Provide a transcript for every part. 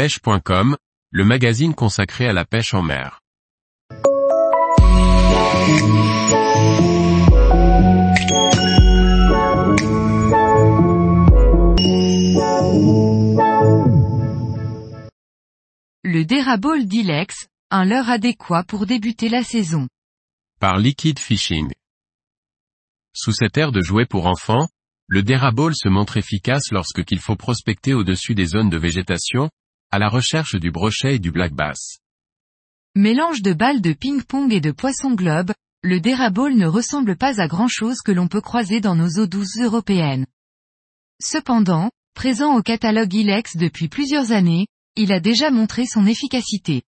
pêche.com, le magazine consacré à la pêche en mer. Le Dilex, un leurre adéquat pour débuter la saison. Par Liquid Fishing. Sous cette ère de jouets pour enfants, le Deraball se montre efficace lorsque qu'il faut prospecter au-dessus des zones de végétation, à la recherche du brochet et du black bass. Mélange de balles de ping-pong et de poisson globe, le Deraball ne ressemble pas à grand chose que l'on peut croiser dans nos eaux douces européennes. Cependant, présent au catalogue Ilex depuis plusieurs années, il a déjà montré son efficacité.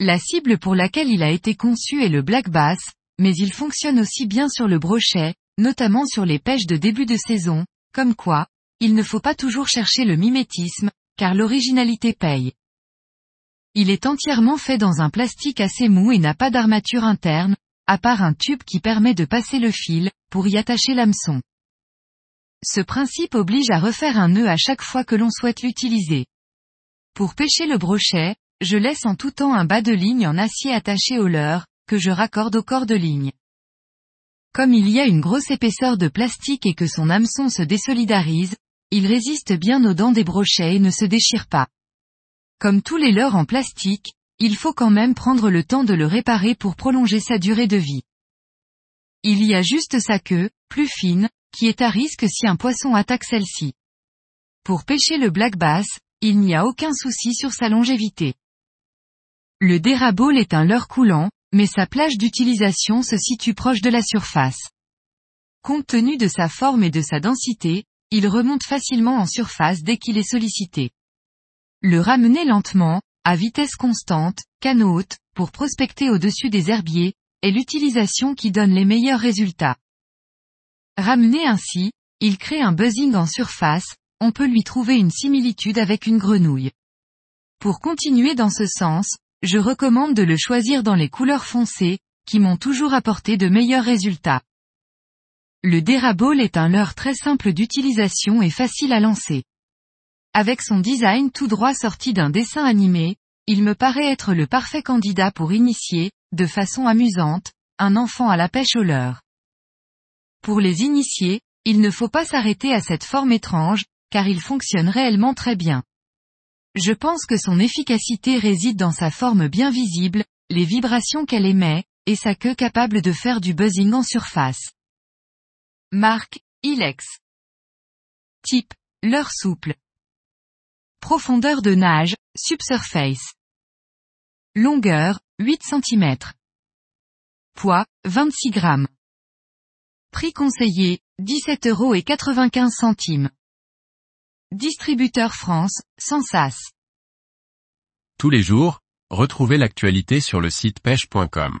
La cible pour laquelle il a été conçu est le black bass, mais il fonctionne aussi bien sur le brochet, notamment sur les pêches de début de saison, comme quoi, il ne faut pas toujours chercher le mimétisme, car l'originalité paye. Il est entièrement fait dans un plastique assez mou et n'a pas d'armature interne, à part un tube qui permet de passer le fil, pour y attacher l'hameçon. Ce principe oblige à refaire un nœud à chaque fois que l'on souhaite l'utiliser. Pour pêcher le brochet, je laisse en tout temps un bas de ligne en acier attaché au leurre, que je raccorde au corps de ligne. Comme il y a une grosse épaisseur de plastique et que son hameçon se désolidarise, il résiste bien aux dents des brochets et ne se déchire pas. Comme tous les leurres en plastique, il faut quand même prendre le temps de le réparer pour prolonger sa durée de vie. Il y a juste sa queue, plus fine, qui est à risque si un poisson attaque celle-ci. Pour pêcher le black bass, il n'y a aucun souci sur sa longévité. Le dérabole est un leurre coulant, mais sa plage d'utilisation se situe proche de la surface. Compte tenu de sa forme et de sa densité, il remonte facilement en surface dès qu'il est sollicité. Le ramener lentement, à vitesse constante, canot pour prospecter au-dessus des herbiers, est l'utilisation qui donne les meilleurs résultats. Ramené ainsi, il crée un buzzing en surface, on peut lui trouver une similitude avec une grenouille. Pour continuer dans ce sens, je recommande de le choisir dans les couleurs foncées, qui m'ont toujours apporté de meilleurs résultats. Le Deraball est un leurre très simple d'utilisation et facile à lancer. Avec son design tout droit sorti d'un dessin animé, il me paraît être le parfait candidat pour initier, de façon amusante, un enfant à la pêche au leurre. Pour les initiés, il ne faut pas s'arrêter à cette forme étrange, car il fonctionne réellement très bien. Je pense que son efficacité réside dans sa forme bien visible, les vibrations qu'elle émet, et sa queue capable de faire du buzzing en surface. Marque, Ilex. Type, leurre souple. Profondeur de nage, subsurface. Longueur, 8 cm. Poids, 26 grammes. Prix conseillé, 17 euros et 95 centimes. Distributeur France, sans sas. Tous les jours, retrouvez l'actualité sur le site pêche.com.